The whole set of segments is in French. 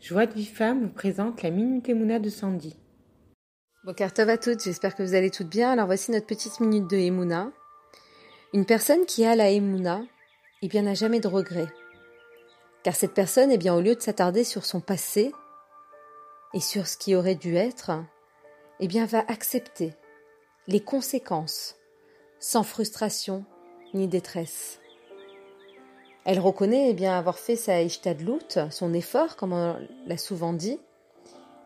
Joie de vie femme vous présente la Minute Emouna de Sandy. Bon Tov à toutes, j'espère que vous allez toutes bien. Alors voici notre petite minute de Emouna. Une personne qui a la Emouna, eh bien n'a jamais de regrets. Car cette personne, eh bien au lieu de s'attarder sur son passé et sur ce qui aurait dû être, eh bien va accepter les conséquences sans frustration ni détresse. Elle reconnaît eh avoir fait sa ishtadlout, son effort, comme on l'a souvent dit,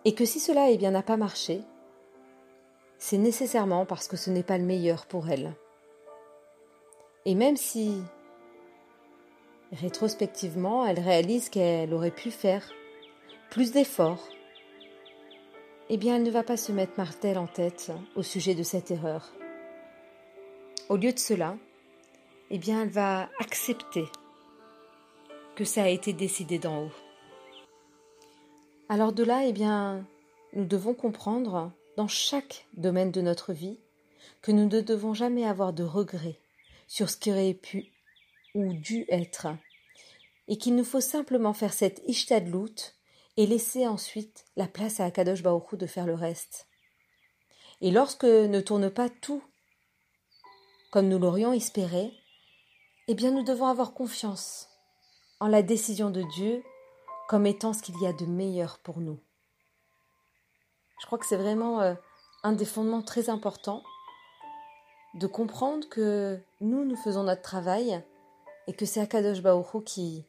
et que si cela eh n'a pas marché, c'est nécessairement parce que ce n'est pas le meilleur pour elle. Et même si rétrospectivement elle réalise qu'elle aurait pu faire plus d'efforts, eh elle ne va pas se mettre martel en tête au sujet de cette erreur. Au lieu de cela, elle va accepter que ça a été décidé d'en haut. Alors de là, eh bien, nous devons comprendre, dans chaque domaine de notre vie, que nous ne devons jamais avoir de regrets sur ce qui aurait pu ou dû être, et qu'il nous faut simplement faire cette ishtadlout et laisser ensuite la place à Akadosh Baruch de faire le reste. Et lorsque ne tourne pas tout comme nous l'aurions espéré, eh bien nous devons avoir confiance en la décision de Dieu comme étant ce qu'il y a de meilleur pour nous. Je crois que c'est vraiment euh, un des fondements très importants de comprendre que nous, nous faisons notre travail et que c'est Akadosh Baoru qui,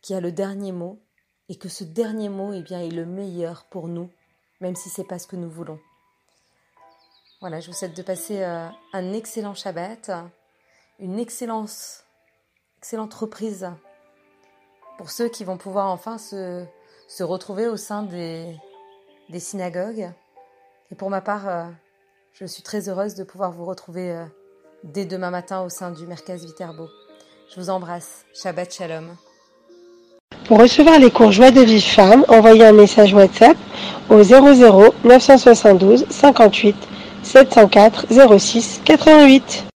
qui a le dernier mot et que ce dernier mot eh bien, est le meilleur pour nous, même si ce n'est pas ce que nous voulons. Voilà, je vous souhaite de passer euh, un excellent Shabbat, une excellente, excellente reprise pour ceux qui vont pouvoir enfin se, se retrouver au sein des, des, synagogues. Et pour ma part, euh, je suis très heureuse de pouvoir vous retrouver euh, dès demain matin au sein du Merkaz Viterbo. Je vous embrasse. Shabbat Shalom. Pour recevoir les cours Joie de vie femme, envoyez un message WhatsApp au 00 972 58 704 06 88.